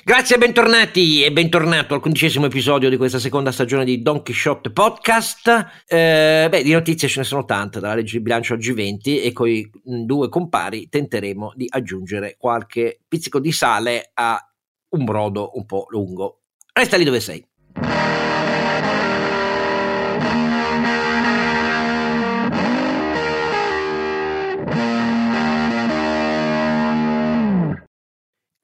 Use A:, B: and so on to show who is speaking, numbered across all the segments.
A: Grazie e bentornati e bentornato al quindicesimo episodio di questa seconda stagione di Don Quixote Podcast. Eh, beh, di notizie ce ne sono tante, dalla legge di bilancio al G20 e con i due compari tenteremo di aggiungere qualche pizzico di sale a un brodo un po' lungo. Resta lì dove sei.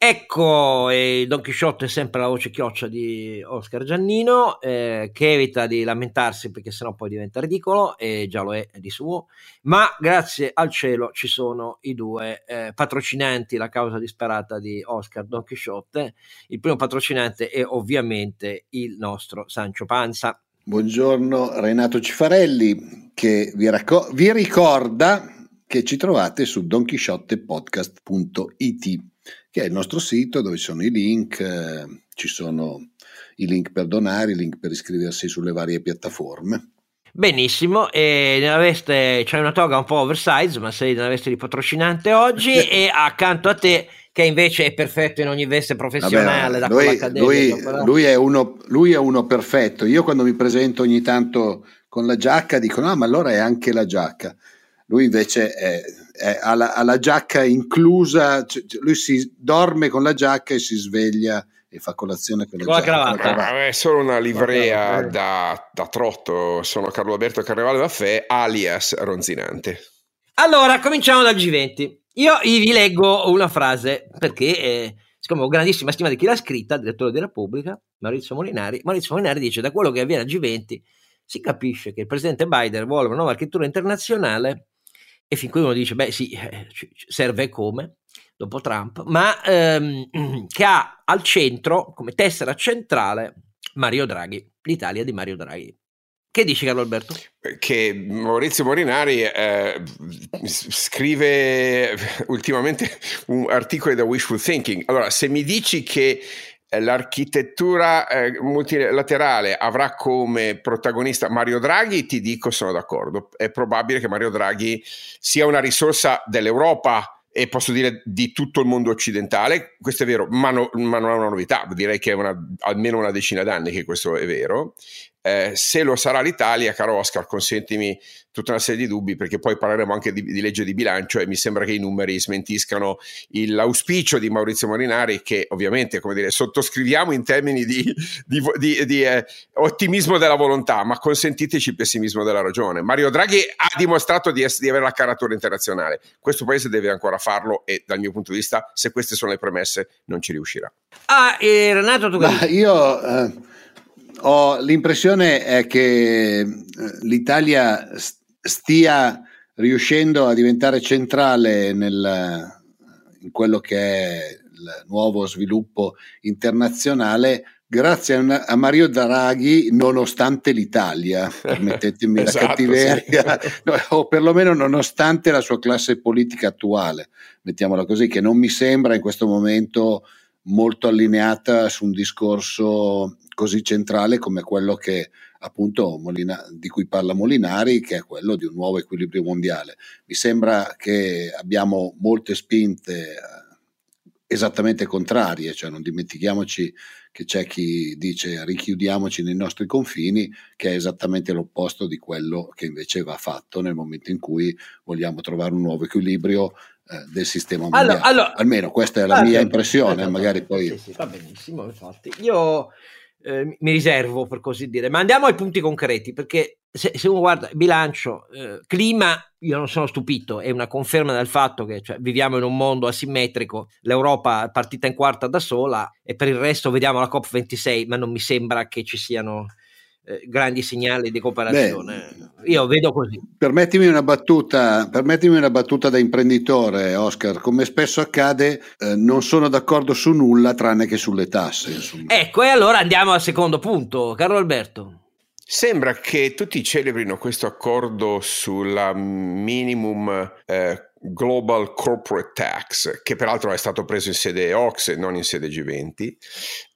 A: Ecco, eh, Don Chisciotte è sempre la voce chioccia di Oscar Giannino, eh, che evita di lamentarsi perché sennò poi diventa ridicolo, e già lo è di suo, ma grazie al cielo ci sono i due eh, patrocinanti, la causa disperata di Oscar Don Chisciotte. Il primo patrocinante è ovviamente il nostro Sancio Panza.
B: Buongiorno Renato Cifarelli, che vi, racco- vi ricorda che ci trovate su donchisciottepodcast.it che è il nostro sito dove ci sono i link, eh, ci sono i link per donare, i link per iscriversi sulle varie piattaforme.
A: Benissimo, e nella veste c'è una toga un po' oversize, ma sei nella veste di patrocinante oggi e accanto a te che invece è perfetto in ogni veste professionale
B: Vabbè, lui, lui, lui, è uno, lui, è uno, perfetto. Io quando mi presento ogni tanto con la giacca dico no, ma allora è anche la giacca. Lui invece è, è, ha, la, ha, la, giacca inclusa, cioè, cioè, lui si dorme con la giacca e si sveglia e fa colazione con la, con la
C: cravatta. è solo una livrea da, da, trotto. Sono Carlo Alberto Carnevale Vaffè, alias Ronzinante.
A: Allora, cominciamo dal G20. Io vi leggo una frase perché, eh, siccome ho grandissima stima di chi l'ha scritta, direttore della Repubblica, Maurizio Molinari. Maurizio Molinari dice: Da quello che avviene al G20 si capisce che il presidente Biden vuole una nuova architettura internazionale e fin qui uno dice, beh sì, eh, serve come, dopo Trump, ma ehm, che ha al centro, come tessera centrale, Mario Draghi, l'Italia di Mario Draghi. Che dici Carlo Alberto?
C: Che Maurizio Morinari eh, scrive ultimamente un articolo da Wishful Thinking. Allora, se mi dici che l'architettura eh, multilaterale avrà come protagonista Mario Draghi, ti dico sono d'accordo. È probabile che Mario Draghi sia una risorsa dell'Europa e posso dire di tutto il mondo occidentale, questo è vero, ma, no, ma non è una novità, direi che è una, almeno una decina d'anni che questo è vero. Eh, se lo sarà l'Italia, caro Oscar, consentimi tutta una serie di dubbi perché poi parleremo anche di, di, legge di bilancio e mi sembra che i numeri smentiscano il, l'auspicio di Maurizio Morinari che ovviamente come dire, sottoscriviamo in termini di, di, di eh, ottimismo della volontà ma consentiteci il pessimismo della ragione. Mario Draghi ha dimostrato di, essere, di avere la caratura internazionale, questo paese deve ancora farlo e dal mio punto di vista se queste sono le premesse non ci riuscirà.
A: Ah, eh, Renato, tu
B: Ma io... Eh ho l'impressione è che eh, l'Italia stia riuscendo a diventare centrale nel, in quello che è il nuovo sviluppo internazionale grazie a, una, a Mario Draghi nonostante l'Italia, permettetemi esatto, la cattiveria, sì. no, o perlomeno nonostante la sua classe politica attuale, mettiamola così, che non mi sembra in questo momento molto allineata su un discorso così centrale come quello che appunto Molina, di cui parla Molinari, che è quello di un nuovo equilibrio mondiale. Mi sembra che abbiamo molte spinte eh, esattamente contrarie, cioè non dimentichiamoci che c'è chi dice richiudiamoci nei nostri confini, che è esattamente l'opposto di quello che invece va fatto nel momento in cui vogliamo trovare un nuovo equilibrio eh, del sistema mondiale. Allora, allora, Almeno questa è la mia impressione, esatto, magari poi...
A: Sì, sì, va benissimo, infatti. Io eh, mi riservo per così dire. Ma andiamo ai punti concreti, perché se, se uno guarda bilancio, eh, clima, io non sono stupito, è una conferma del fatto che cioè, viviamo in un mondo asimmetrico, l'Europa è partita in quarta da sola e per il resto vediamo la COP26, ma non mi sembra che ci siano eh, grandi segnali di cooperazione. Beh, Io vedo così.
B: Permettimi una, battuta, permettimi una battuta da imprenditore, Oscar. Come spesso accade, eh, non sono d'accordo su nulla tranne che sulle tasse. Insomma.
A: Ecco, e allora andiamo al secondo punto. Carlo Alberto.
C: Sembra che tutti celebrino questo accordo sulla minimum eh, Global Corporate Tax, che peraltro è stato preso in sede OXE, non in sede G20,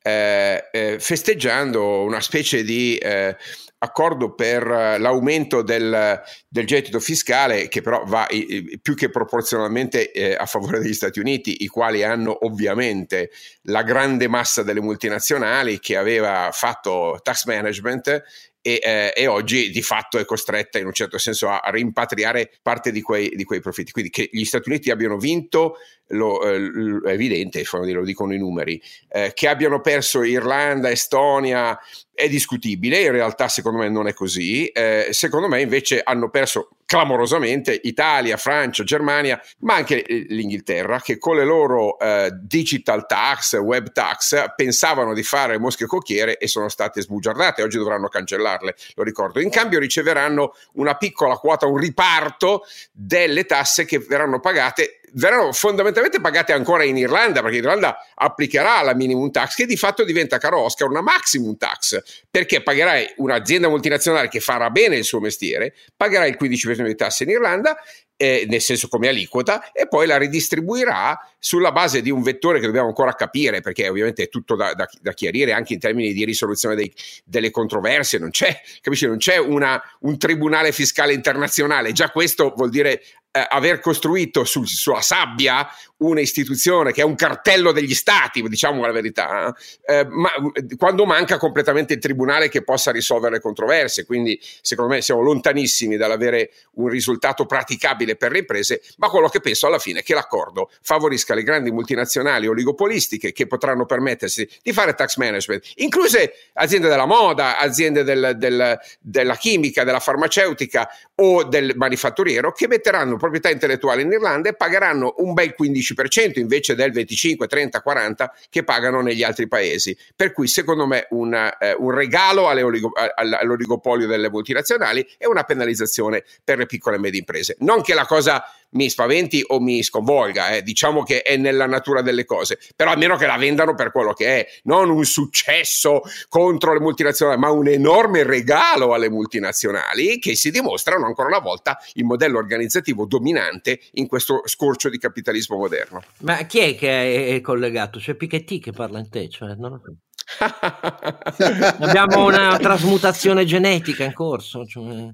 C: eh, eh, festeggiando una specie di eh, accordo per l'aumento del, del, gettito fiscale che però va i, più che proporzionalmente eh, a favore degli Stati Uniti, i quali hanno ovviamente la grande massa delle multinazionali che aveva fatto tax management e, eh, e, oggi di fatto è costretta in un certo senso a, rimpatriare parte di quei, di quei, profitti. Quindi che gli Stati Uniti abbiano vinto lo, eh, è evidente, lo dicono i numeri, eh, che abbiano perso Irlanda, Estonia è discutibile, in realtà secondo me non è così, eh, secondo me invece hanno perso clamorosamente Italia, Francia, Germania, ma anche eh, l'Inghilterra, che con le loro eh, digital tax, web tax, pensavano di fare mosche cocchiere e sono state sbugiardate. Oggi dovranno cancellarle, lo ricordo. In cambio riceveranno una piccola quota, un riparto delle tasse che verranno pagate verranno fondamentalmente pagate ancora in Irlanda, perché l'Irlanda applicherà la minimum tax, che di fatto diventa, caro Oscar, una maximum tax, perché pagherai un'azienda multinazionale che farà bene il suo mestiere, pagherà il 15% di tasse in Irlanda eh, nel senso come aliquota, e poi la ridistribuirà sulla base di un vettore che dobbiamo ancora capire, perché ovviamente è tutto da, da, da chiarire anche in termini di risoluzione dei, delle controversie, non c'è, capisci, non c'è una, un tribunale fiscale internazionale, già questo vuol dire eh, aver costruito sul, sulla sabbia un'istituzione che è un cartello degli stati, diciamo la verità, eh, ma quando manca completamente il tribunale che possa risolvere le controversie, quindi secondo me siamo lontanissimi dall'avere un risultato praticabile per le imprese, ma quello che penso alla fine è che l'accordo favorisca le grandi multinazionali oligopolistiche che potranno permettersi di fare tax management, incluse aziende della moda, aziende del, del, della chimica, della farmaceutica o del manifatturiero che metteranno proprietà intellettuale in Irlanda e pagheranno un bel 15% invece del 25, 30, 40 che pagano negli altri paesi. Per cui secondo me una, eh, un regalo oligo, all'oligopolio delle multinazionali e una penalizzazione per le piccole e medie imprese. Non che la cosa mi spaventi o mi sconvolga, eh. diciamo che è nella natura delle cose, però almeno che la vendano per quello che è, non un successo contro le multinazionali, ma un enorme regalo alle multinazionali che si dimostrano ancora una volta il modello organizzativo dominante in questo scorcio di capitalismo moderno.
A: Ma chi è che è collegato? C'è Piketty che parla in te? Cioè, non lo so. Abbiamo una trasmutazione genetica in corso. Cioè...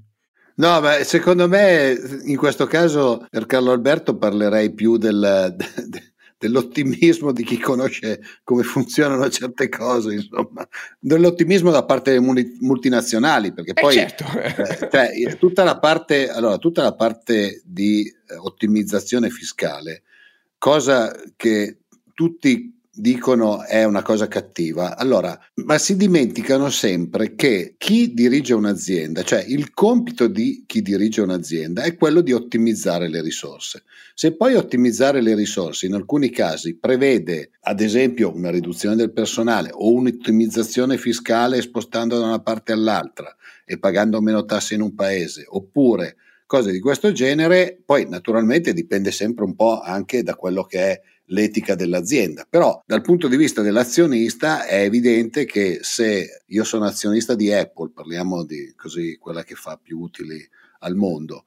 B: No, ma secondo me in questo caso per Carlo Alberto parlerei più del, de, dell'ottimismo di chi conosce come funzionano certe cose, insomma, dell'ottimismo da parte delle multinazionali, perché eh, poi certo. eh, cioè, tutta, la parte, allora, tutta la parte di eh, ottimizzazione fiscale, cosa che tutti dicono è una cosa cattiva. Allora, ma si dimenticano sempre che chi dirige un'azienda, cioè il compito di chi dirige un'azienda è quello di ottimizzare le risorse. Se poi ottimizzare le risorse in alcuni casi prevede, ad esempio, una riduzione del personale o un'ottimizzazione fiscale spostando da una parte all'altra e pagando meno tasse in un paese, oppure cose di questo genere, poi naturalmente dipende sempre un po' anche da quello che è l'etica dell'azienda. Però dal punto di vista dell'azionista è evidente che se io sono azionista di Apple, parliamo di così quella che fa più utili al mondo,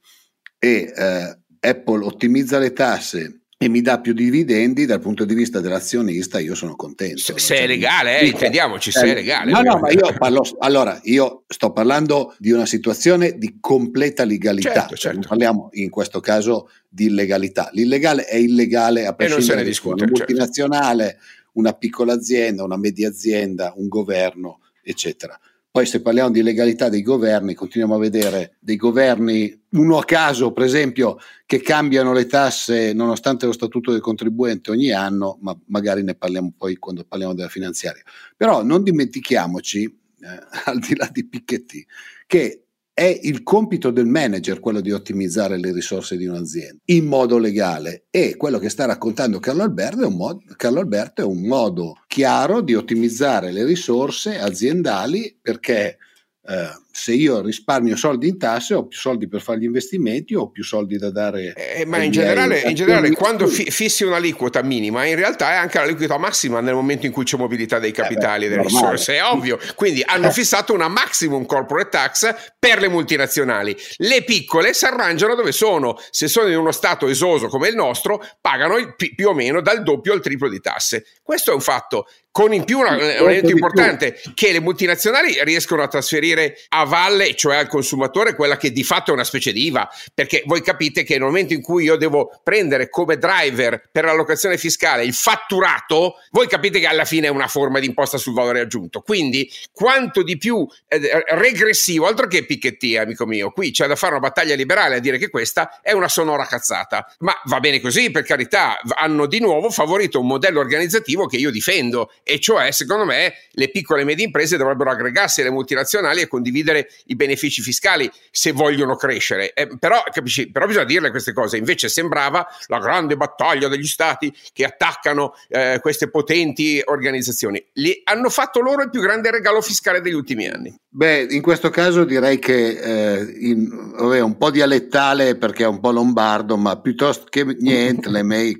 B: e eh, Apple ottimizza le tasse e mi dà più dividendi dal punto di vista dell'azionista, io sono contento.
C: Se, se è legale, eh, intendiamoci, se è legale.
B: No, no, ma io parlo, allora, io sto parlando di una situazione di completa legalità. Certo, certo. Non parliamo in questo caso di illegalità. L'illegale è illegale a prescindere da una certo. multinazionale, certo. una piccola azienda, una media azienda, un governo, eccetera. Poi se parliamo di legalità dei governi, continuiamo a vedere dei governi, uno a caso per esempio, che cambiano le tasse nonostante lo statuto del contribuente ogni anno, ma magari ne parliamo poi quando parliamo della finanziaria. Però non dimentichiamoci, eh, al di là di Piketty, che è il compito del manager quello di ottimizzare le risorse di un'azienda in modo legale. E quello che sta raccontando Carlo Alberto è un modo, Alberto è un modo chiaro di ottimizzare le risorse aziendali perché eh, se io risparmio soldi in tasse ho più soldi per fare gli investimenti o più soldi da dare.
C: Eh, ma in generale, in generale quando fi- fissi un'aliquota minima, in realtà è anche l'aliquota massima nel momento in cui c'è mobilità dei capitali e eh delle risorse, è ovvio. Quindi hanno eh. fissato una maximum corporate tax per le multinazionali. Le piccole si arrangiano dove sono. Se sono in uno stato esoso come il nostro, pagano il, più o meno dal doppio al triplo di tasse. Questo è un fatto con in più un elemento importante che le multinazionali riescono a trasferire a valle, cioè al consumatore, quella che di fatto è una specie di IVA, perché voi capite che nel momento in cui io devo prendere come driver per l'allocazione fiscale il fatturato, voi capite che alla fine è una forma di imposta sul valore aggiunto. Quindi quanto di più eh, regressivo, altro che Piketty, amico mio, qui c'è da fare una battaglia liberale a dire che questa è una sonora cazzata. Ma va bene così, per carità, hanno di nuovo favorito un modello organizzativo che io difendo e cioè secondo me le piccole e medie imprese dovrebbero aggregarsi alle multinazionali e condividere i benefici fiscali se vogliono crescere. Eh, però, capisci, però bisogna dirle queste cose, invece sembrava la grande battaglia degli stati che attaccano eh, queste potenti organizzazioni. Li, hanno fatto loro il più grande regalo fiscale degli ultimi anni.
B: Beh, in questo caso direi che eh, in, vabbè, un po' dialettale perché è un po' lombardo, ma piuttosto che niente, le mail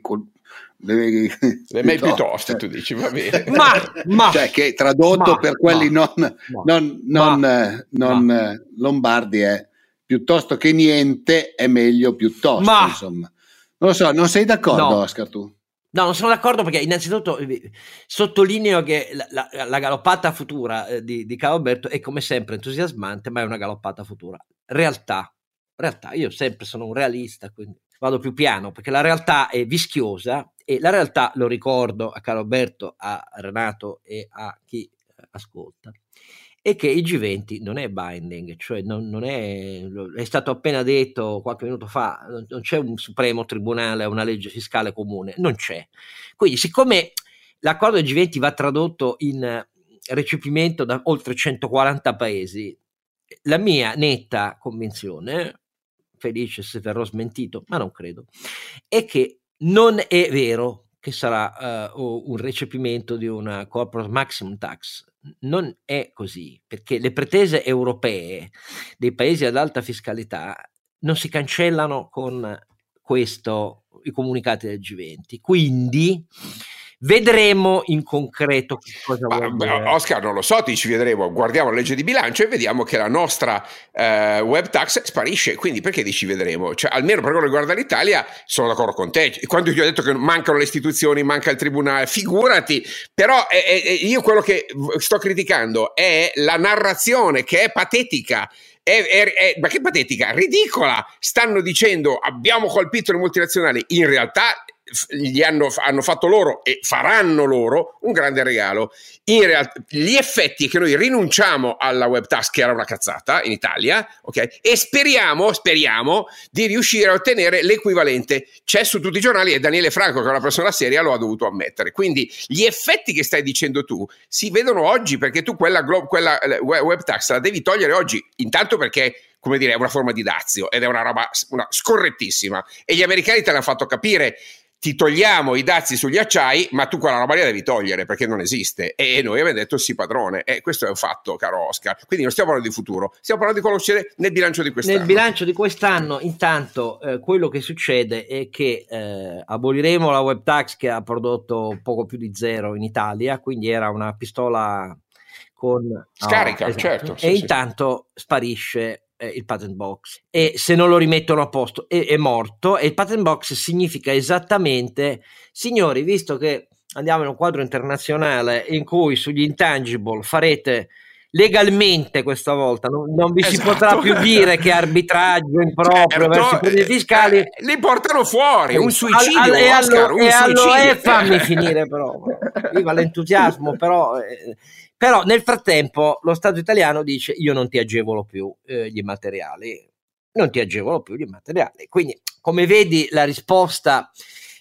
C: le, le mail piuttosto, tu dici, va bene.
B: Ma, ma cioè che tradotto ma, per quelli ma, non, non, non, non lombardi è piuttosto che niente è meglio piuttosto, insomma. Non lo so, non sei d'accordo no. Oscar tu?
A: No, non sono d'accordo perché innanzitutto eh, sottolineo che la, la, la galoppata futura eh, di, di Alberto è come sempre entusiasmante, ma è una galoppata futura. Realtà, realtà, io sempre sono un realista, quindi vado più piano perché la realtà è vischiosa e la realtà, lo ricordo a Carlo Alberto, a Renato e a chi eh, ascolta, è che il G20 non è binding, cioè non, non è, è stato appena detto qualche minuto fa, non c'è un supremo tribunale, una legge fiscale comune, non c'è. Quindi siccome l'accordo del G20 va tradotto in recepimento da oltre 140 paesi, la mia netta convinzione felice se verrò smentito, ma non credo, è che non è vero che sarà uh, un recepimento di una corporate maximum tax. Non è così, perché le pretese europee dei paesi ad alta fiscalità non si cancellano con questo, i comunicati del G20. Quindi Vedremo in concreto che cosa Ma, vuol.
C: Oscar, non lo so, ti ci vedremo. Guardiamo la legge di bilancio e vediamo che la nostra eh, web tax sparisce. Quindi perché dici vedremo? Cioè, almeno per quanto riguarda l'Italia, sono d'accordo con te. Quando ti ho detto che mancano le istituzioni, manca il tribunale, figurati. Però eh, eh, io quello che sto criticando è la narrazione che è patetica. È, è, è, ma che patetica, ridicola. Stanno dicendo abbiamo colpito le multinazionali. In realtà gli hanno, hanno, fatto loro e faranno loro un grande regalo. In realtà, gli effetti è che noi rinunciamo alla web task, che era una cazzata in Italia, ok? E speriamo, speriamo di riuscire a ottenere l'equivalente. C'è su tutti i giornali e Daniele Franco, che è una persona seria, lo ha dovuto ammettere. Quindi gli effetti che stai dicendo tu si vedono oggi perché tu quella, quella web tax la devi togliere oggi, intanto perché come dire, è una forma di dazio ed è una roba una scorrettissima. E gli americani te l'hanno fatto capire ti togliamo i dazi sugli acciai, ma tu quella roba lì la devi togliere perché non esiste. E noi abbiamo detto sì, padrone. E questo è un fatto, caro Oscar. Quindi non stiamo parlando di futuro, stiamo parlando di conoscere nel bilancio di quest'anno.
A: Nel bilancio di quest'anno, intanto, eh, quello che succede è che eh, aboliremo la web tax che ha prodotto poco più di zero in Italia, quindi era una pistola con...
C: Scarica, no, esatto. certo.
A: Sì, e sì. intanto sparisce eh, il patent box e se non lo rimettono a posto è, è morto e il patent box significa esattamente signori visto che andiamo in un quadro internazionale in cui sugli intangible farete legalmente questa volta non, non vi esatto. si potrà più dire che arbitraggio improprio certo, verso i crediti eh, fiscali eh,
C: li portano fuori un suicidio al, al, e, Oscar,
A: allo, un e suicidio. Allo, eh, fammi finire però viva l'entusiasmo però eh, però nel frattempo lo Stato italiano dice io non ti agevolo più eh, gli immateriali, non ti agevolo più gli immateriali. Quindi come vedi la risposta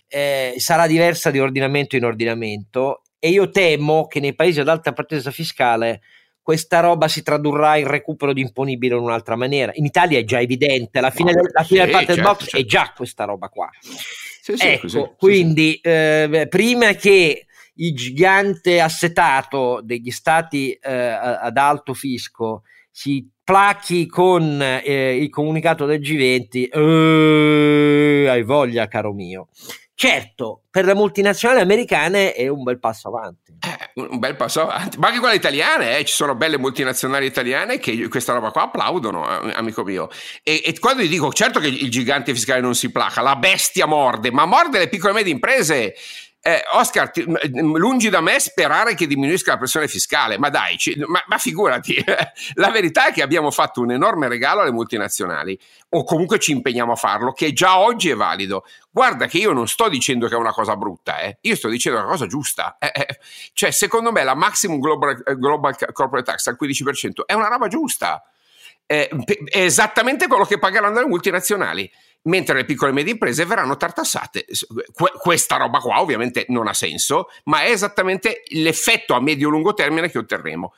A: eh, sarà diversa di ordinamento in ordinamento e io temo che nei paesi ad alta pretesa fiscale questa roba si tradurrà in recupero di imponibile in un'altra maniera. In Italia è già evidente, la fine, no, del, la fine sì, del patent certo, box certo. è già questa roba qua. Sì, sì, ecco, così, quindi eh, prima che il gigante assetato degli stati eh, ad alto fisco si placchi con eh, il comunicato del G20, eh, hai voglia caro mio. Certo, per le multinazionali americane è un bel passo avanti.
C: Eh, un bel passo avanti, ma anche quelle italiane, eh, ci sono belle multinazionali italiane che questa roba qua applaudono, eh, amico mio. E, e, quando gli dico, certo che il gigante fiscale non si placa, la bestia morde, ma morde le piccole e medie imprese eh, Oscar, ti, lungi da me sperare che diminuisca la pressione fiscale, ma dai, ci, ma, ma, figurati, la verità è che abbiamo fatto un enorme regalo alle multinazionali, o comunque ci impegniamo a farlo, che già oggi è valido. Guarda che io non sto dicendo che è una cosa brutta, eh. io sto dicendo una cosa giusta. Eh, eh. Cioè, secondo me la maximum global, eh, global corporate tax al 15% è una roba giusta. Eh, è esattamente quello che pagheranno le multinazionali mentre le piccole e medie imprese verranno tartassate. questa roba qua ovviamente non ha senso, ma è esattamente l'effetto a medio-lungo termine che otterremo.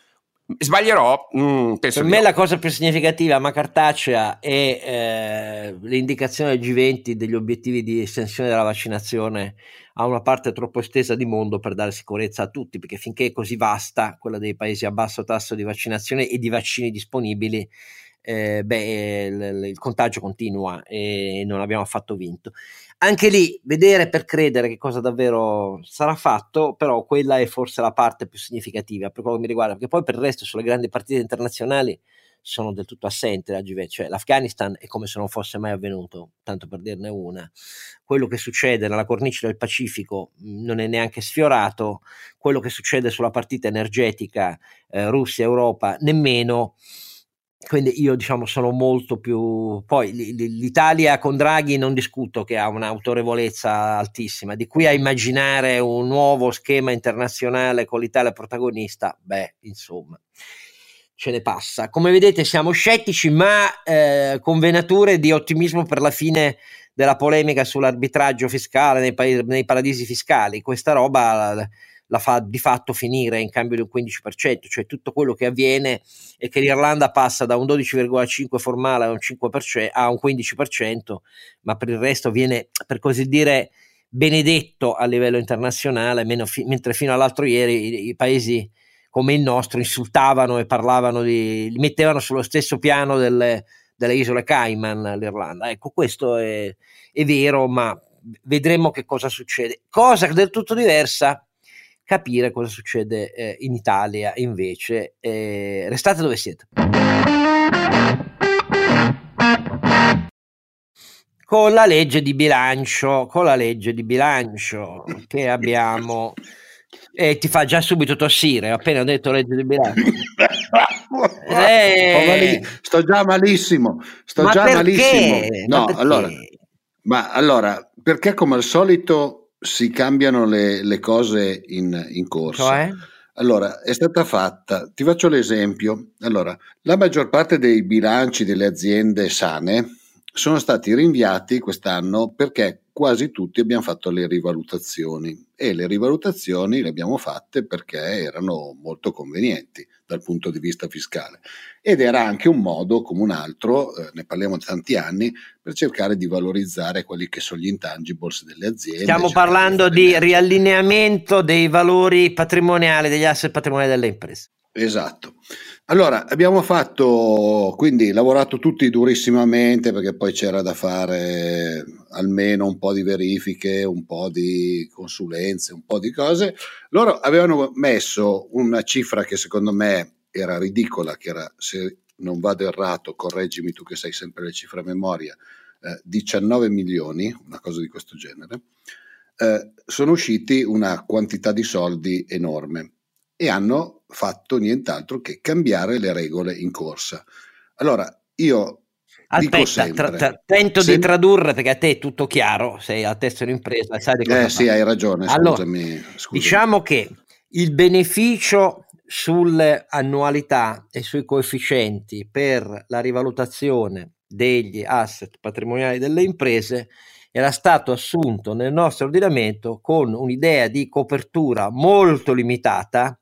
C: Sbaglierò? Mm,
A: per me no. la cosa più significativa, ma cartacea, è eh, l'indicazione del G20 degli obiettivi di estensione della vaccinazione a una parte troppo estesa di mondo per dare sicurezza a tutti, perché finché è così vasta, quella dei paesi a basso tasso di vaccinazione e di vaccini disponibili, eh, beh, il, il, contagio continua e non abbiamo affatto vinto. Anche lì, vedere per credere che cosa davvero sarà fatto, però quella è forse la parte più significativa per quello che mi riguarda, perché poi per il resto sulle grandi partite internazionali sono del tutto assenti la GV, cioè l'Afghanistan è come se non fosse mai avvenuto, tanto per dirne una. Quello che succede nella cornice del Pacifico non è neanche sfiorato, quello che succede sulla partita energetica eh, Russia-Europa nemmeno quindi io diciamo sono molto più poi l'Italia con Draghi non discuto che ha un'autorevolezza altissima. Di qui a immaginare un nuovo schema internazionale con l'Italia protagonista beh insomma ce ne passa. Come vedete siamo scettici ma eh, con venature di ottimismo per la fine della polemica sull'arbitraggio fiscale nei, paesi, nei paradisi fiscali. Questa roba la fa di fatto finire in cambio di un 15%, cioè tutto quello che avviene è che l'Irlanda passa da un 12,5% formale a un, 5%, a un 15%, ma per il resto viene, per così dire, benedetto a livello internazionale, fi- mentre fino all'altro ieri i, i, paesi come il nostro insultavano e parlavano di, li mettevano sullo stesso piano delle, delle isole Cayman l'Irlanda. Ecco, questo è, è vero, ma vedremo che cosa succede. Cosa del tutto diversa capire cosa succede eh, in Italia invece. Eh, restate dove siete. Con la legge di bilancio, con la legge di bilancio che abbiamo e ti fa già subito tossire appena ho detto legge di bilancio
B: eh, sto già malissimo sto già perché? malissimo no ma allora ma allora perché come al solito si cambiano le, le cose in, in corsa. Cioè? Allora, è stata fatta, ti faccio l'esempio. Allora, la maggior parte dei bilanci delle aziende sane sono stati rinviati quest'anno perché quasi tutti abbiamo fatto le rivalutazioni e le rivalutazioni le abbiamo fatte perché erano molto convenienti dal punto di vista fiscale ed era anche un modo come un altro, eh, ne parliamo da tanti anni, per cercare di valorizzare quelli che sono gli intangibles delle aziende.
A: Stiamo parlando di riallineamento dei valori patrimoniali, degli asset patrimoniali delle imprese.
B: Esatto. Allora, abbiamo fatto, quindi lavorato tutti durissimamente perché poi c'era da fare almeno un po' di verifiche, un po' di consulenze, un po' di cose. Loro avevano messo una cifra che secondo me era ridicola, che era, se non vado errato, correggimi tu che sai sempre le cifre a memoria, eh, 19 milioni, una cosa di questo genere. Eh, sono usciti una quantità di soldi enorme e hanno fatto nient'altro che cambiare le regole in corsa. Allora, io Aspetta, tra, tra,
A: tento se... di tradurre perché a te è tutto chiaro, sei a testa un'impresa, sai di cosa
B: Eh sì, hai ragione,
A: allora, scusami, scusami. Diciamo che il beneficio sulle annualità e sui coefficienti per la rivalutazione degli asset patrimoniali delle imprese era stato assunto nel nostro ordinamento con un'idea di copertura molto limitata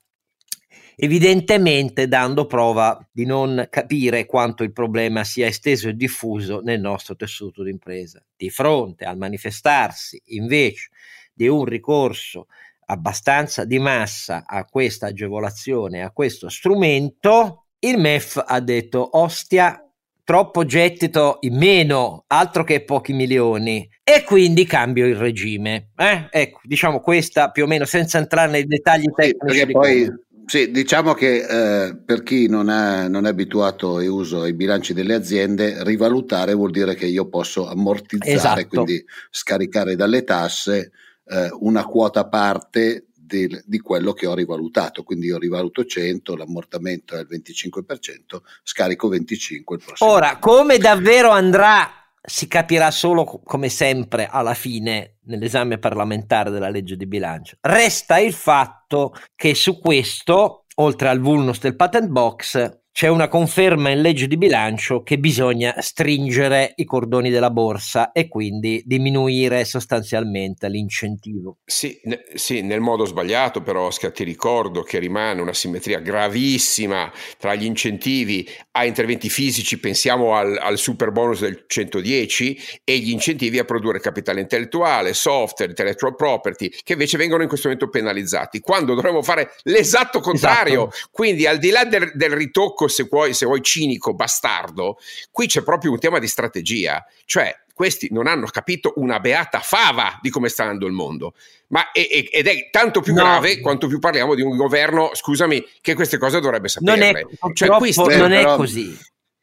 A: evidentemente dando prova di non capire quanto il problema sia esteso e diffuso nel nostro tessuto d'impresa. Di fronte al manifestarsi invece di un ricorso abbastanza di massa a questa agevolazione, a questo strumento, il MEF ha detto ostia troppo gettito in meno, altro che pochi milioni, e quindi cambio il regime. Eh? Ecco, diciamo questa più o meno, senza entrare nei dettagli tecnici.
B: Sì, poi, sì, diciamo che eh, per chi non è, non è, abituato e uso i bilanci delle aziende, rivalutare vuol dire che io posso ammortizzare, esatto. quindi scaricare dalle tasse eh, una quota parte di, di, quello che ho rivalutato. Quindi io rivaluto 100, l'ammortamento è il 25%, scarico 25 il prossimo.
A: Ora, come davvero andrà si capirà solo come sempre alla fine nell'esame parlamentare della legge di bilancio. Resta il fatto che su questo, oltre al vulnus del patent box, c'è una conferma in legge di bilancio che bisogna stringere i cordoni della borsa e quindi diminuire sostanzialmente l'incentivo.
C: Sì, ne, sì nel modo sbagliato però Oscar ti ricordo che rimane una simmetria gravissima tra gli incentivi a interventi fisici, pensiamo al, al super bonus del 110 e gli incentivi a produrre capitale intellettuale, software, intellectual property che invece vengono in questo momento penalizzati, quando dovremmo fare l'esatto contrario, esatto. quindi al di là del, del ritocco se vuoi, se vuoi cinico, bastardo, qui c'è proprio un tema di strategia, cioè questi non hanno capito una beata fava di come sta andando il mondo. Ma è, è, ed è tanto più no. grave quanto più parliamo di un governo, scusami, che queste cose dovrebbe sapere.
A: Non è, cioè, qui sta... non è così.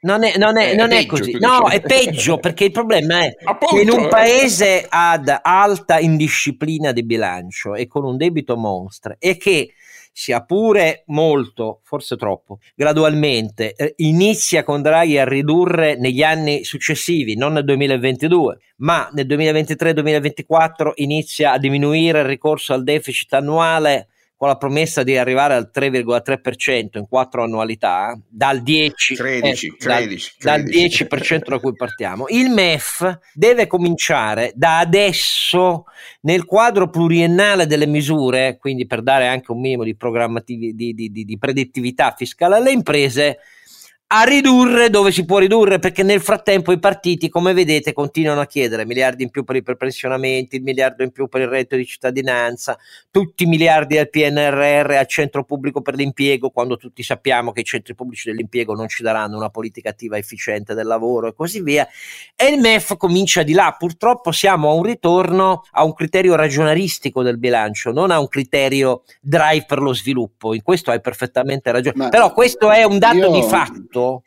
A: Non è, non è, non è, è peggio, così, no, è peggio perché il problema è Appunto. che in un paese ad alta indisciplina di bilancio e con un debito monstre e che sia pure molto, forse troppo, gradualmente, eh, inizia con Draghi a ridurre negli anni successivi, non nel 2022, ma nel 2023-2024 inizia a diminuire il ricorso al deficit annuale con la promessa di arrivare al 3,3% in quattro annualità, dal 10%, 13, eh, 13, dal, 13. dal 10% da cui partiamo. Il MEF deve cominciare da adesso nel quadro pluriennale delle misure, quindi per dare anche un minimo di, di, di, di predittività fiscale alle imprese, a ridurre dove si può ridurre perché nel frattempo i partiti come vedete continuano a chiedere miliardi in più per i prepensionamenti, il miliardo in più per il reddito di cittadinanza, tutti i miliardi al PNRR, al centro pubblico per l'impiego, quando tutti sappiamo che i centri pubblici dell'impiego non ci daranno una politica attiva efficiente del lavoro e così via. E il MEF comincia di là, purtroppo siamo a un ritorno a un criterio ragionaristico del bilancio, non a un criterio drive per lo sviluppo, in questo hai perfettamente ragione, Ma però questo è un dato io... di fatto diritto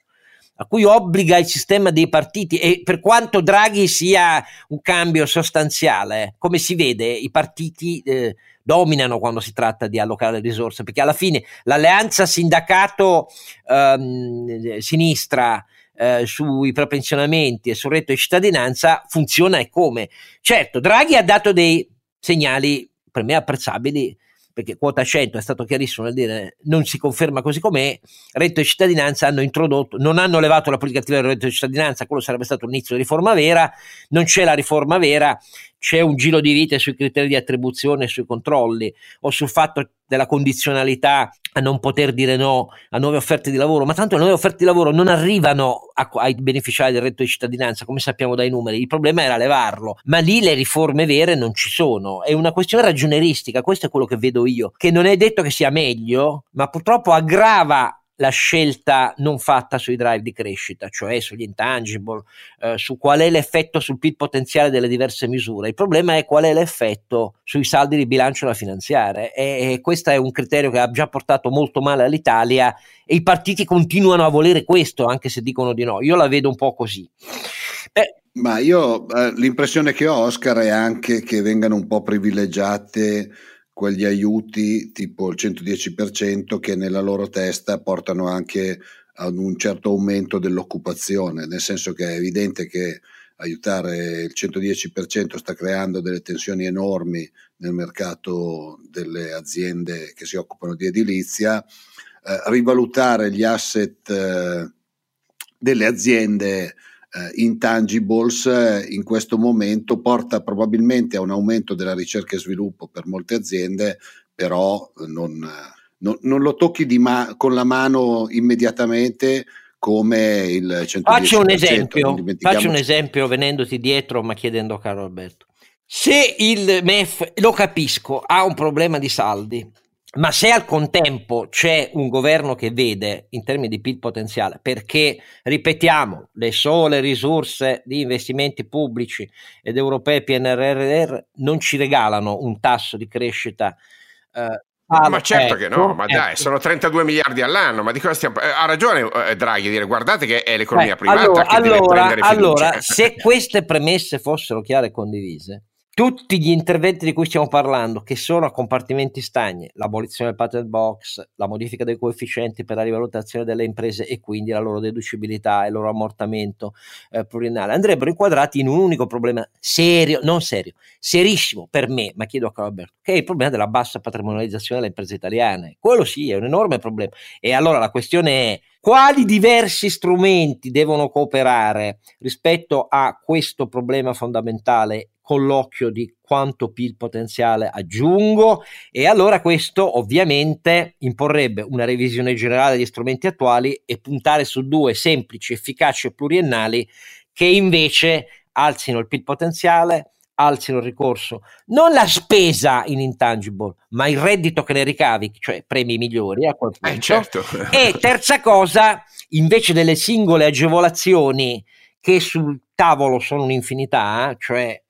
A: a cui obbliga il sistema dei partiti e per quanto Draghi sia un cambio sostanziale, come si vede, i partiti eh, dominano quando si tratta di allocare le risorse, perché alla fine l'alleanza sindacato ehm, sinistra eh, sui prepensionamenti e sul reddito di cittadinanza funziona e come. Certo, Draghi ha dato dei segnali per me apprezzabili perché quota 100 è stato chiarissimo nel dire non si conferma così com'è, reddito di cittadinanza hanno introdotto, non hanno levato la politica attiva del reddito di cittadinanza, quello sarebbe stato l'inizio di riforma vera, non c'è la riforma vera, c'è un giro di vite sui criteri di attribuzione, sui controlli o sul fatto della condizionalità a non poter dire no a nuove offerte di lavoro, ma tanto le nuove offerte di lavoro non arrivano a, ai beneficiari del reddito di cittadinanza, come sappiamo dai numeri, il problema era levarlo, ma lì le riforme vere non ci sono, è una questione ragioneristica, questo è quello che vedo io, che non è detto che sia meglio, ma purtroppo aggrava la scelta non fatta sui drive di crescita, cioè sugli intangible, eh, su qual è l'effetto sul PIL potenziale delle diverse misure. Il problema è qual è l'effetto sui saldi di bilancio da finanziare e, e questo è un criterio che ha già portato molto male all'Italia e i partiti continuano a volere questo, anche se dicono di no. Io la vedo un po' così.
B: Beh, ma io eh, l'impressione che ho, Oscar, è anche che vengano un po' privilegiate quegli aiuti tipo il 110% che nella loro testa portano anche ad un certo aumento dell'occupazione, nel senso che è evidente che aiutare il 110% sta creando delle tensioni enormi nel mercato delle aziende che si occupano di edilizia, eh, rivalutare gli asset eh, delle aziende eh, intangibles eh, in questo momento porta probabilmente a un aumento della ricerca e sviluppo per molte aziende, però non, non, non lo tocchi ma- con la mano immediatamente come il 110%.
A: Faccio un esempio, faccio un esempio venendoti dietro ma chiedendo a caro Alberto. Se il MEF, lo capisco, ha un problema di saldi, Ma se al contempo c'è un governo che vede in termini di PIL potenziale, perché ripetiamo, le sole risorse di investimenti pubblici ed europei PNRR non ci regalano un tasso di crescita
C: eh, Ah, ma certo ecco, che no, ma ecco. dai, sono 32 miliardi all'anno, ma di cosa stiamo... Eh, ha ragione eh, Draghi a dire, guardate che è l'economia eh, privata
A: allora,
C: che
A: allora,
C: deve prendere
A: Allora, se queste premesse fossero chiare e condivise, tutti gli interventi di cui stiamo parlando, che sono a compartimenti stagni, l'abolizione del patent box, la modifica dei coefficienti per la rivalutazione delle imprese e quindi la loro deducibilità e il loro ammortamento eh, pluriennale, andrebbero inquadrati in un unico problema serio, non serio, serissimo per me, ma chiedo a Carlo che è il problema della bassa patrimonializzazione delle imprese italiane. Quello sì, è un enorme problema. E allora la questione è quali diversi strumenti devono cooperare rispetto a questo problema fondamentale con l'occhio di quanto PIL potenziale aggiungo e allora questo ovviamente imporrebbe una revisione generale degli strumenti attuali e puntare su due semplici, efficaci e pluriennali che invece alzino il PIL potenziale, alzino il ricorso, non la spesa in intangible, ma il reddito che ne ricavi, cioè premi migliori a quel punto.
C: Eh, certo.
A: e terza cosa, invece delle singole agevolazioni che sul tavolo sono un'infinità, cioè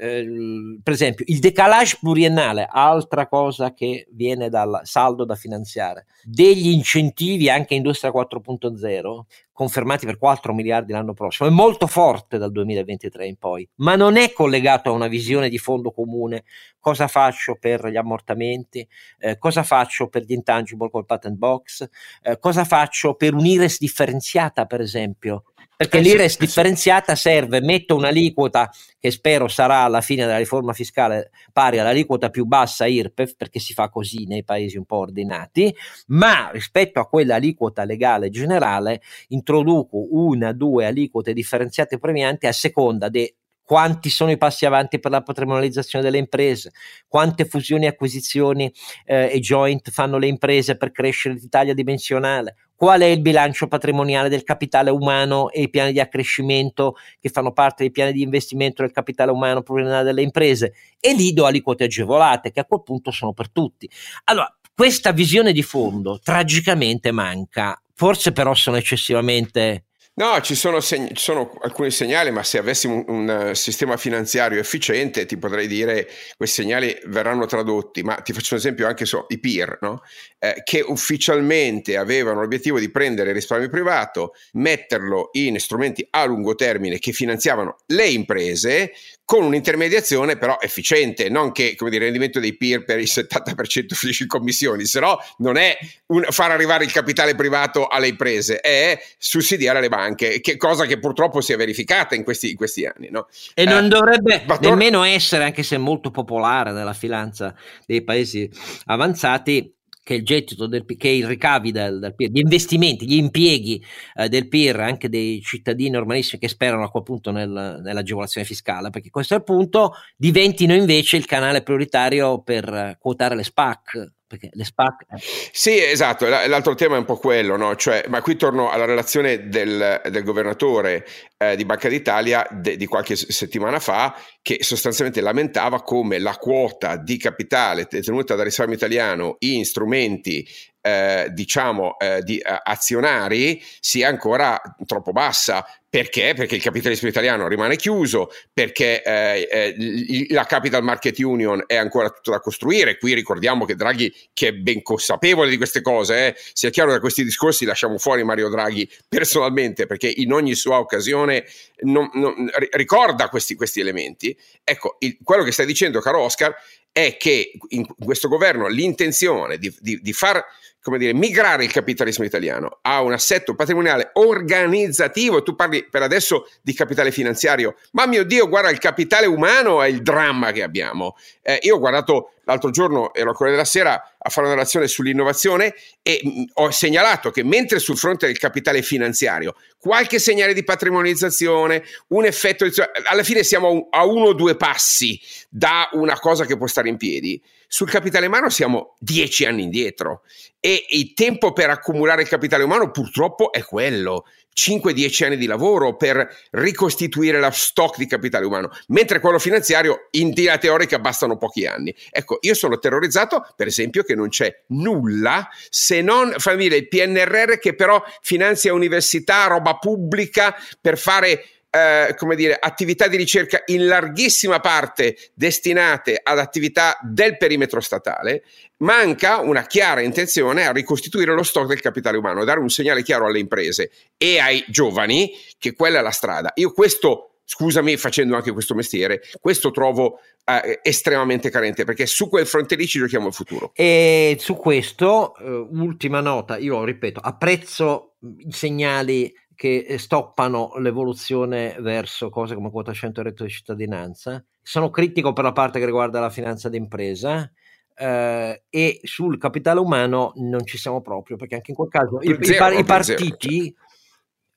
A: Ehm, per esempio il decalage pluriennale, altra cosa che viene dal saldo da finanziare, degli incentivi anche Industria 4.0, confermati per 4 miliardi l'anno prossimo, è molto forte dal 2023 in poi, ma non è collegato a una visione di fondo comune, cosa faccio per gli ammortamenti, eh, cosa faccio per gli intangible col patent box, eh, cosa faccio per un'IRES differenziata per esempio, perché eh l'IRES sì, differenziata serve, metto un'aliquota che spero sarà alla fine della riforma fiscale pari all'aliquota più bassa IRPEF, perché si fa così nei paesi un po' ordinati, ma rispetto a quella aliquota legale generale introduco una, due aliquote differenziate premianti a seconda di quanti sono i passi avanti per la patrimonializzazione delle imprese, quante fusioni acquisizioni eh, e joint fanno le imprese per crescere l'Italia dimensionale, qual è il bilancio patrimoniale del capitale umano e i piani di accrescimento che fanno parte dei piani di investimento del capitale umano pluriennale delle imprese e lì do aliquote agevolate che a quel punto sono per tutti. Allora, questa visione di fondo tragicamente manca, forse però sono eccessivamente
C: No, ci sono, seg- ci sono, alcuni segnali, ma se avessimo un, un, sistema finanziario efficiente ti potrei dire questi segnali verranno tradotti, ma ti faccio un esempio anche su i peer, no? eh, che ufficialmente avevano l'obiettivo di prendere il risparmio privato, metterlo in strumenti a lungo termine che finanziavano le imprese con un'intermediazione però efficiente, non che dire, il rendimento dei peer per il 70% finisce in commissioni, se no non è un, far arrivare il capitale privato alle imprese, è sussidiare le banche, che cosa che purtroppo si è verificata in questi, in questi anni. No?
A: E eh, non dovrebbe nemmeno essere, anche se molto popolare nella finanza dei paesi avanzati, che il gettito del, che i ricavi del, del PIR, gli investimenti, gli impieghi eh, del PIR, anche dei cittadini normalissimi che sperano a quel punto nel, nell'agevolazione fiscale, perché questo è il punto, diventino invece il canale prioritario per quotare le SPAC, perché le SPAC...
C: Sì, esatto, l'altro tema è un po' quello, no? cioè, ma qui torno alla relazione del, del governatore eh, di Banca d'Italia de, di qualche settimana fa, che sostanzialmente lamentava come la quota di capitale detenuta dal risparmio italiano in strumenti eh, diciamo eh, di eh, azionari sia ancora troppo bassa perché? Perché il capitalismo italiano rimane chiuso, perché eh, la Capital Market Union è ancora tutta da costruire. Qui ricordiamo che Draghi, che è ben consapevole di queste cose, sia chiaro da questi discorsi lasciamo fuori Mario Draghi personalmente, perché in ogni sua occasione non, non, ricorda questi, questi, elementi. Ecco, il, quello che stai dicendo, caro Oscar, è che in questo governo l'intenzione di, di, di far come dire, migrare il capitalismo italiano a un assetto patrimoniale organizzativo. Tu parli per adesso di capitale finanziario, ma mio Dio, guarda, il capitale umano è il dramma che abbiamo. Eh, io ho guardato l'altro giorno, ero al Corriere della Sera a fare una relazione sull'innovazione e mh, ho segnalato che mentre sul fronte del capitale finanziario qualche segnale di patrimonializzazione, un effetto, di, alla fine siamo a uno o due passi da una cosa che può stare in piedi sul capitale umano siamo dieci anni indietro e il tempo per accumulare il capitale umano purtroppo è quello. 5-10 anni di lavoro per ricostituire la stock di capitale umano, mentre quello finanziario in via teorica bastano pochi anni. Ecco, io sono terrorizzato, per esempio, che non c'è nulla se non, fammi dire, il PNRR che però finanzia università, roba pubblica per fare eh, come dire, attività di ricerca in larghissima parte destinate ad attività del perimetro statale, manca una chiara intenzione a ricostituire lo stock del capitale umano, a dare un segnale chiaro alle imprese e ai giovani che quella è la strada. Io questo, scusami facendo anche questo mestiere, questo trovo eh, estremamente carente perché su quel fronte lì ci giochiamo il futuro.
A: E su questo, eh, ultima nota, io ripeto, apprezzo i segnali che eh, stoppano l'evoluzione verso cose come quota 100 e reddito di cittadinanza. Sono critico per la parte che riguarda la finanza d'impresa. Eh, e sul capitale umano non ci siamo proprio perché anche in quel caso i, zero, i, i partiti zero.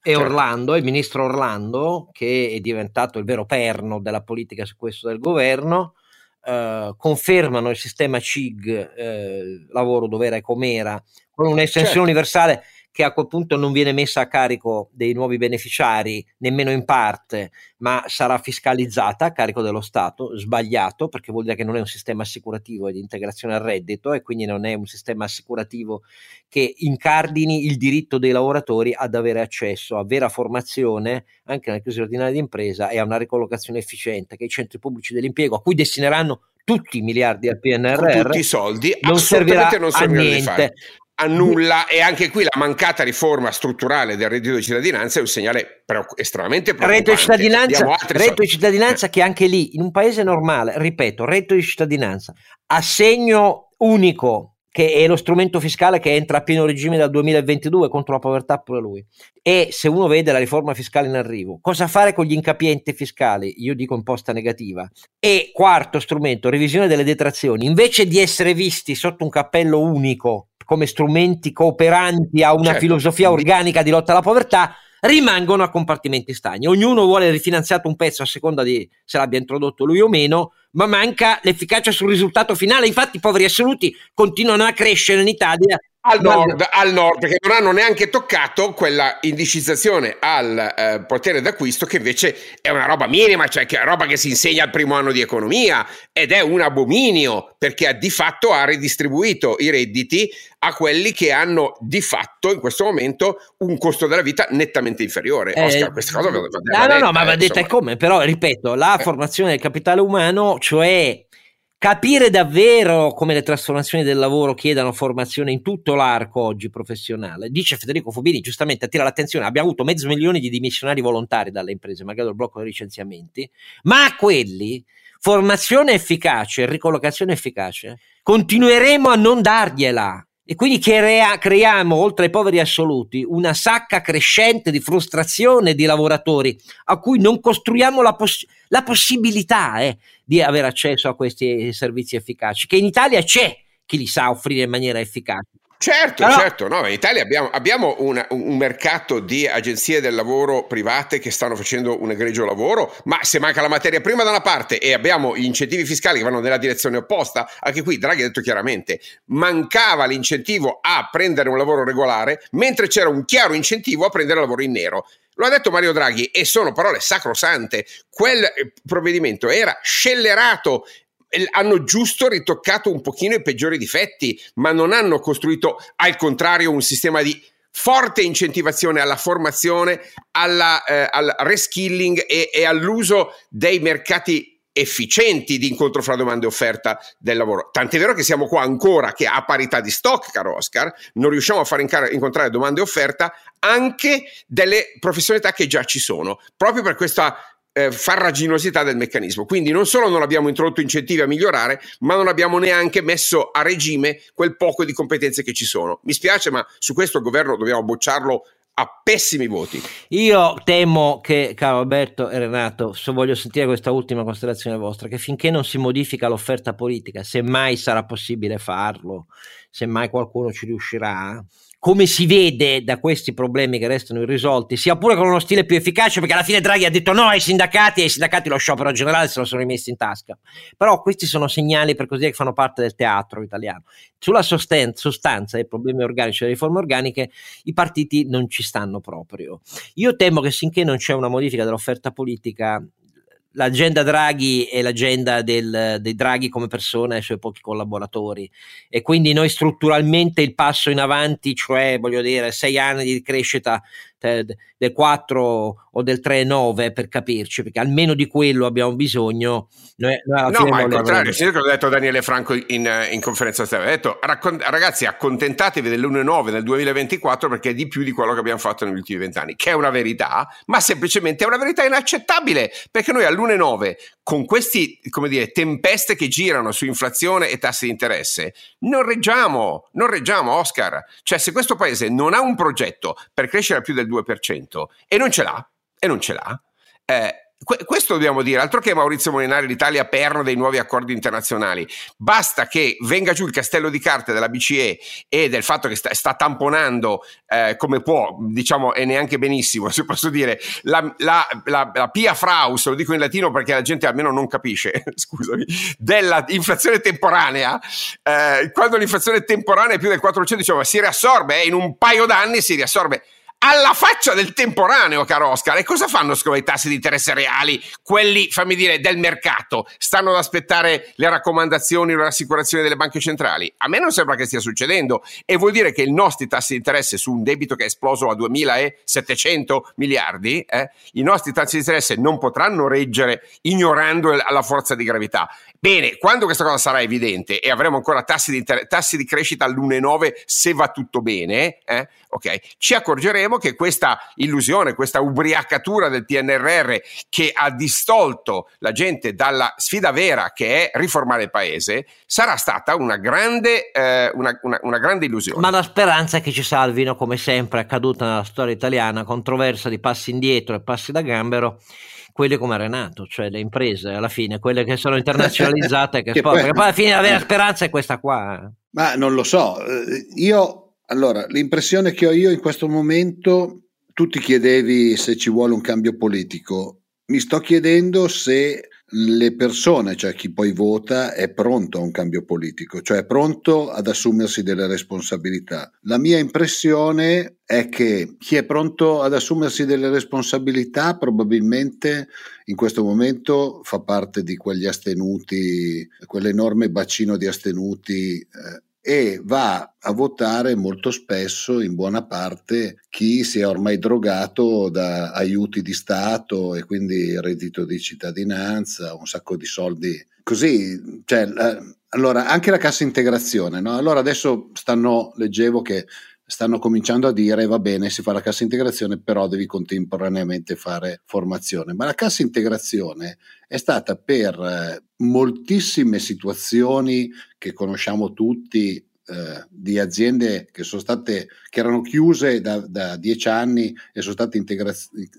A: e certo. Orlando, il ministro Orlando, che è diventato il vero perno della politica su questo del governo, eh, confermano il sistema CIG, eh, lavoro dove era e com'era, con un'estensione certo. universale che a quel punto non viene messa a carico dei nuovi beneficiari nemmeno in parte, ma sarà fiscalizzata a carico dello Stato, sbagliato perché vuol dire che non è un sistema assicurativo e di integrazione al reddito e quindi non è un sistema assicurativo che incardini il diritto dei lavoratori ad avere accesso a vera formazione anche nelle crisi ordinarie di impresa e a una ricollocazione efficiente che i centri pubblici dell'impiego a cui destineranno tutti i miliardi al PNRR
C: Con tutti i soldi non servirà non a niente annulla e anche qui la mancata riforma strutturale del reddito di cittadinanza è un segnale però estremamente preoccupante.
A: Reddito di cittadinanza, reddito di cittadinanza che anche lì, in un paese normale, ripeto, reddito di cittadinanza, assegno unico che è lo strumento fiscale che entra a pieno regime dal 2022 contro la povertà pure lui. E se uno vede la riforma fiscale in arrivo, cosa fare con gli incapienti fiscali? Io dico imposta negativa. E quarto strumento, revisione delle detrazioni, invece di essere visti sotto un cappello unico come strumenti cooperanti a una certo. filosofia organica di lotta alla povertà, rimangono a compartimenti stagni. Ognuno vuole rifinanziato un pezzo a seconda di se l'abbia introdotto lui o meno, ma manca l'efficacia sul risultato finale. Infatti i poveri assoluti continuano a crescere in Italia
C: al nord, al nord, perché non hanno neanche toccato quella indicizzazione al eh, potere d'acquisto che invece è una roba minima, cioè che è roba che si insegna al primo anno di economia ed è un abominio perché di fatto ha ridistribuito i redditi a quelli che hanno di fatto in questo momento un costo della vita nettamente inferiore.
A: Eh, Oscar, questa cosa va, va, va no, no, no, ma va detta come, però ripeto, la eh. formazione del capitale umano, cioè capire davvero come le trasformazioni del lavoro chiedano formazione in tutto l'arco oggi professionale. Dice Federico Fubini, giustamente attira l'attenzione, abbiamo avuto mezzo milione di dimissionari volontari dalle imprese, magari il blocco dei licenziamenti, ma a quelli formazione efficace, ricollocazione efficace, continueremo a non dargliela. E quindi crea, creiamo, oltre ai poveri assoluti, una sacca crescente di frustrazione di lavoratori a cui non costruiamo la, poss- la possibilità eh, di avere accesso a questi servizi efficaci, che in Italia c'è chi li sa offrire in maniera efficace.
C: Certo, Però... certo, no, in Italia abbiamo, abbiamo una, un mercato di agenzie del lavoro private che stanno facendo un egregio lavoro, ma se manca la materia prima da una parte e abbiamo gli incentivi fiscali che vanno nella direzione opposta, anche qui Draghi ha detto chiaramente, mancava l'incentivo a prendere un lavoro regolare, mentre c'era un chiaro incentivo a prendere lavoro in nero. Lo ha detto Mario Draghi e sono parole sacrosante. Quel eh, provvedimento era scellerato hanno giusto ritoccato un pochino i peggiori difetti, ma non hanno costruito al contrario un sistema di forte incentivazione alla formazione, alla, eh, al reskilling e, e all'uso dei mercati efficienti di incontro fra domanda e offerta del lavoro. Tant'è vero che siamo qua ancora che a parità di stock, caro Oscar, non riusciamo a far incontrare domanda e offerta anche delle professionalità che già ci sono, proprio per questa eh, farraginosità del meccanismo. Quindi non solo non abbiamo introdotto incentivi a migliorare, ma non abbiamo neanche messo a regime quel poco di competenze che ci sono. Mi spiace, ma su questo il governo dobbiamo bocciarlo a pessimi voti.
A: Io temo che, caro Alberto e Renato, se voglio sentire questa ultima considerazione vostra, che finché non si modifica l'offerta politica, se mai sarà possibile farlo, se mai qualcuno ci riuscirà, come si vede da questi problemi che restano irrisolti, sia pure con uno stile più efficace, perché alla fine Draghi ha detto no ai sindacati e i sindacati lo sciopero generale se lo sono rimessi in tasca. Però questi sono segnali per così dire che fanno parte del teatro italiano. Sulla sosten- sostanza dei problemi organici delle riforme organiche i partiti non ci stanno proprio. Io temo che finché non c'è una modifica dell'offerta politica l'agenda Draghi è l'agenda del, dei Draghi come persona e i suoi pochi collaboratori. E quindi noi strutturalmente il passo in avanti, cioè voglio dire sei anni di crescita del 4 o del 3,9 per capirci, perché almeno di quello abbiamo bisogno.
C: Noi, noi no, ma al contrario, che ho detto Daniele Franco in, in conferenza stampa, ha detto ragazzi accontentatevi dell'1,9 nel 2024 perché è di più di quello che abbiamo fatto negli ultimi vent'anni, che è una verità, ma semplicemente è una verità inaccettabile, perché noi all'1,9 con queste tempeste che girano su inflazione e tassi di interesse, non reggiamo, non reggiamo Oscar. Cioè se questo paese non ha un progetto per crescere a più del 2% e non ce l'ha, e non ce l'ha, eh, questo dobbiamo dire, altro che Maurizio Molinari, l'Italia perno dei nuovi accordi internazionali. Basta che venga giù il castello di carte della BCE e del fatto che sta, sta tamponando eh, come può, diciamo, e neanche benissimo, se posso dire, la, la, la, la pia fraus, lo dico in latino perché la gente almeno non capisce, scusami, dell'inflazione temporanea. Eh, quando l'inflazione temporanea è più del 4%, diciamo, si riassorbe, eh, in un paio d'anni si riassorbe alla faccia del temporaneo, caro Oscar. E cosa fanno con i tassi di interesse reali, quelli, fammi dire, del mercato? Stanno ad aspettare le raccomandazioni o le rassicurazioni delle banche centrali? A me non sembra che stia succedendo e vuol dire che i nostri tassi di interesse su un debito che è esploso a 2.700 miliardi, eh, i nostri tassi di interesse non potranno reggere ignorando la forza di gravità. Bene, quando questa cosa sarà evidente e avremo ancora tassi di, inter- tassi di crescita all'1,9 se va tutto bene, eh, okay, ci accorgeremo che questa illusione, questa ubriacatura del PNRR che ha distolto la gente dalla sfida vera che è riformare il paese, sarà stata una grande, eh, una, una, una grande illusione.
A: Ma la speranza è che ci salvino, come sempre accaduta nella storia italiana, controversa di passi indietro e passi da gambero quelle come Renato, cioè le imprese alla fine, quelle che sono internazionalizzate, che, che poi, perché poi alla fine la vera speranza è questa qua.
B: Eh. Ma non lo so, eh, io allora l'impressione che ho io in questo momento, tu ti chiedevi se ci vuole un cambio politico, mi sto chiedendo se le persone, cioè chi poi vota, è pronto a un cambio politico, cioè è pronto ad assumersi delle responsabilità. La mia impressione è che chi è pronto ad assumersi delle responsabilità probabilmente in questo momento fa parte di quegli astenuti, quell'enorme bacino di astenuti. Eh, e va a votare molto spesso, in buona parte, chi si è ormai drogato da aiuti di Stato e quindi reddito di cittadinanza, un sacco di soldi. Così, cioè, allora, anche la cassa integrazione, no? Allora adesso stanno, leggevo che stanno cominciando a dire va bene, si fa la cassa integrazione, però devi contemporaneamente fare formazione. Ma la cassa integrazione è stata per eh, moltissime situazioni che conosciamo tutti eh, di aziende che sono state che erano chiuse da, da, dieci anni e sono state integra-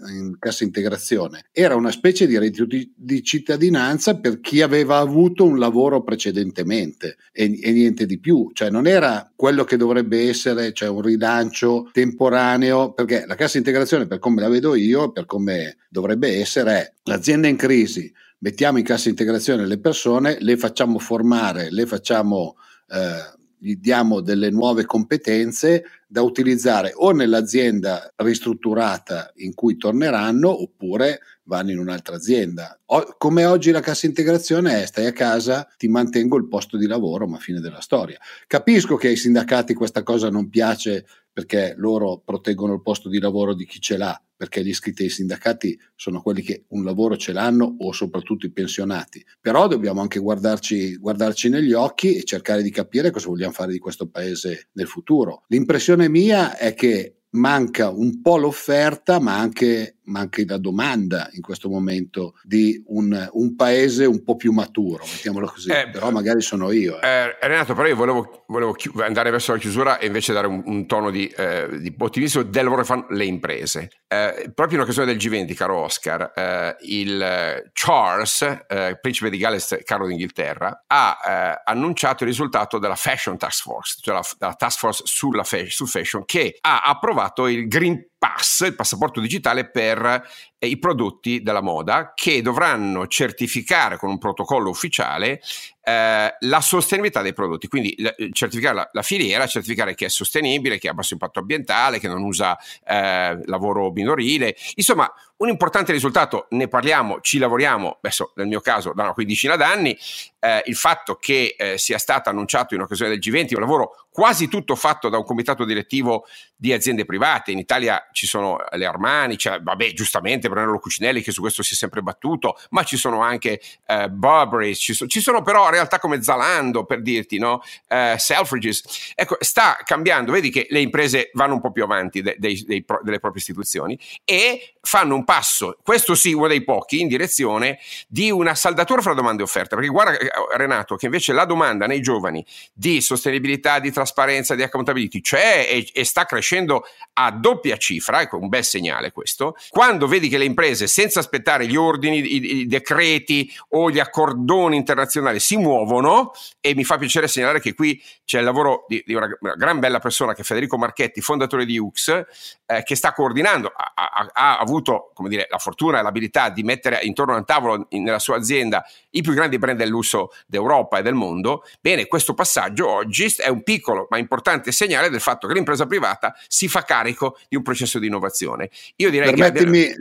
B: in cassa integrazione. Era una specie di reddito di, di, cittadinanza per chi aveva avuto un lavoro precedentemente e, e, niente di più. Cioè non era quello che dovrebbe essere, cioè un rilancio temporaneo, perché la cassa integrazione, per come la vedo io, per come dovrebbe essere, è l'azienda in crisi, mettiamo in cassa integrazione le persone, le facciamo formare, le facciamo eh, gli diamo delle nuove competenze da utilizzare o nell'azienda ristrutturata in cui torneranno oppure vanno in un'altra azienda. O, come oggi la cassa integrazione è stai a casa, ti mantengo il posto di lavoro, ma fine della storia. Capisco che ai sindacati questa cosa non piace perché loro proteggono il posto di lavoro di chi ce l'ha, perché gli iscritti ai sindacati sono quelli che un lavoro ce l'hanno o soprattutto i pensionati. Però dobbiamo anche guardarci, guardarci negli occhi e cercare di capire cosa vogliamo fare di questo paese nel futuro. L'impressione mia è che manca un po' l'offerta, ma anche ma anche la domanda in questo momento di un, un paese un po' più maturo, mettiamolo così, eh, però magari sono io.
C: Eh. Eh, Renato, però io volevo, volevo chi- andare verso la chiusura e invece dare un, un tono di, eh, di, ottimismo del lavoro che fanno le imprese. Eh, proprio in occasione del G20, caro Oscar, eh, il Charles, principe di Galles, Carlo d'Inghilterra, ha annunciato il risultato della Fashion Task Force, cioè la, la task force sulla fa- sul fashion, che ha approvato il Green Pass, il passaporto digitale per eh, i prodotti della moda che dovranno certificare con un protocollo ufficiale eh, la sostenibilità dei prodotti, quindi l- certificare la, la, filiera, certificare che è sostenibile, che ha basso impatto ambientale, che non usa eh, lavoro minorile, insomma un importante risultato, ne parliamo, ci lavoriamo, adesso nel mio caso da una quindicina d'anni, eh, il fatto che eh, sia stato annunciato in occasione del G20 un lavoro quasi tutto fatto da un comitato direttivo di aziende private, in Italia ci sono le Armani, cioè, vabbè giustamente Brunello Cucinelli che su questo si è sempre battuto, ma ci sono anche eh, Burberry, ci, so, ci, sono però realtà come Zalando per dirti, no? Eh, Selfridges, ecco sta cambiando, vedi che le imprese vanno un po' più avanti de, dei, dei, delle proprie istituzioni e fanno un passo, questo sì uno dei pochi, in direzione di una saldatura fra domanda e offerta, perché guarda eh, Renato che invece la domanda nei giovani di sostenibilità, di trasparenza, di accountability c'è e, e sta crescendo a doppia cifra, ecco un bel segnale questo, quando vedi che le imprese senza aspettare gli ordini, i, i decreti o gli accordoni internazionali si muovono e mi fa piacere segnalare che qui c'è il lavoro di, di una, una, gran bella persona che è Federico Marchetti, fondatore di UX, eh, che sta coordinando, ha, ha avuto come dire, la fortuna e l'abilità di mettere intorno a un tavolo in, nella sua azienda i più grandi brand del lusso d'Europa e del mondo, bene, questo passaggio oggi è un piccolo ma importante segnale del fatto che l'impresa privata si fa carico di un processo di innovazione.
B: Io direi Permettimi che...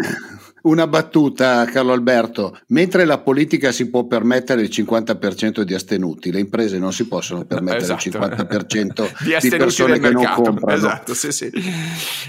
B: una battuta, Carlo Alberto. Mentre la politica si può permettere il 50% di astenuti, le imprese non si possono permettere esatto. il 50% di, di persone che mercato. non comprano.
C: Esatto, sì, sì.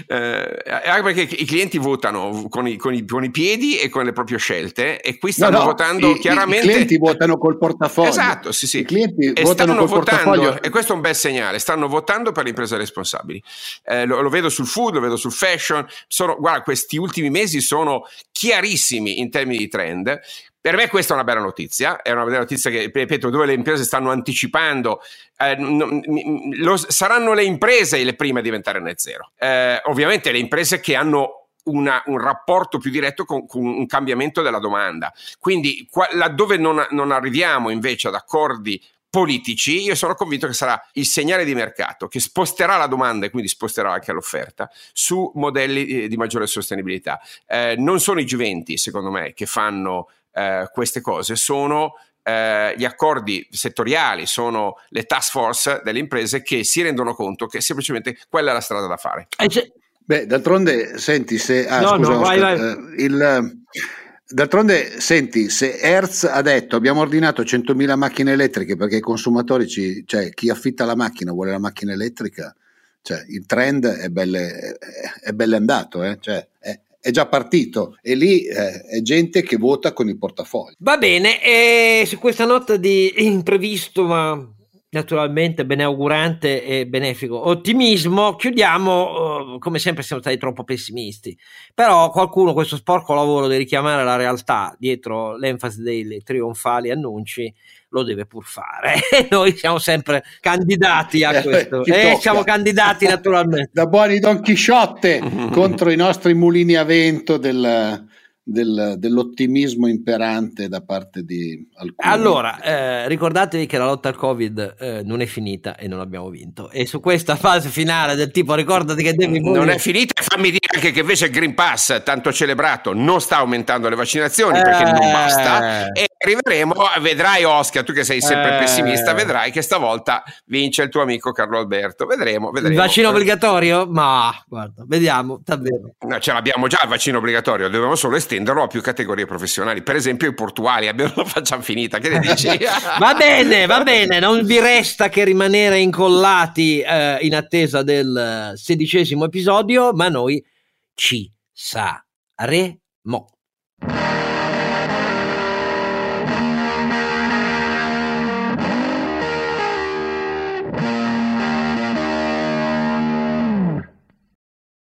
C: Eh, anche perché i clienti votano con i, con, i, con i, piedi e con le proprie scelte e qui stanno no, no, votando i, chiaramente...
B: I clienti votano col portafoglio.
C: Esatto, sì, sì.
B: I clienti e votano col votando, portafoglio.
C: E questo è un bel segnale, stanno votando per le imprese responsabili. Eh, lo, lo, vedo sul food, lo vedo sul fashion. Sono, guarda, questi ultimi mesi sono chiarissimi in termini di trend. Per me questa è una bella notizia, è una bella notizia che, ripeto, dove le imprese stanno anticipando, eh, lo, saranno le imprese le prime a diventare net zero. Eh, ovviamente le imprese che hanno una, un rapporto più diretto con, con, un cambiamento della domanda. Quindi qua, laddove non, non arriviamo invece ad accordi politici, io sono convinto che sarà il segnale di mercato che sposterà la domanda e quindi sposterà anche l'offerta su modelli eh, di maggiore sostenibilità. Eh, non sono i G20, secondo me, che fanno eh, queste cose, sono eh, gli accordi settoriali, sono le task force delle imprese che si rendono conto che semplicemente quella è la strada da fare.
B: Eh, Beh, d'altronde, senti, se... Ah, no, scusa, no, vai, vai. Eh, il, d'altronde, senti, se Hertz ha detto abbiamo ordinato 100.000 macchine elettriche perché i consumatori, ci, cioè chi affitta la macchina vuole la macchina elettrica, cioè il trend è belle, è belle andato, eh? cioè, è, è già partito e lì eh, è gente che vota con il portafoglio.
A: Va bene, e su questa nota di imprevisto ma naturalmente beneaugurante e benefico ottimismo, chiudiamo, uh, come sempre siamo stati troppo pessimisti, però qualcuno questo sporco lavoro di richiamare la realtà dietro l'enfasi dei trionfali annunci lo deve pur fare. Noi siamo sempre candidati a eh, questo e eh, siamo candidati naturalmente.
B: Da buoni Don Chisciotte contro i nostri mulini a vento del del, dell'ottimismo imperante da parte di alcuni.
A: Allora, eh, ricordatevi che la lotta al Covid eh, non è finita e non abbiamo vinto. E su questa fase finale del tipo ricordati che devi
C: morire. Non è finita e fammi dire anche che invece il Green Pass, tanto celebrato, non sta aumentando le vaccinazioni eh... perché non basta. E arriveremo, vedrai Oscar, tu che sei sempre eh... pessimista, vedrai che stavolta vince il tuo amico Carlo Alberto. Vedremo, vedremo.
A: Il vaccino obbligatorio? Ma guarda, vediamo, davvero.
C: No, ce l'abbiamo già il vaccino obbligatorio, dobbiamo solo estenderlo a più categorie professionali, per esempio i portuali, abbiamo la facciamo finita, che ne dici?
A: va bene, va bene, non vi resta che rimanere incollati eh, in attesa del sedicesimo episodio, ma noi ci saremo.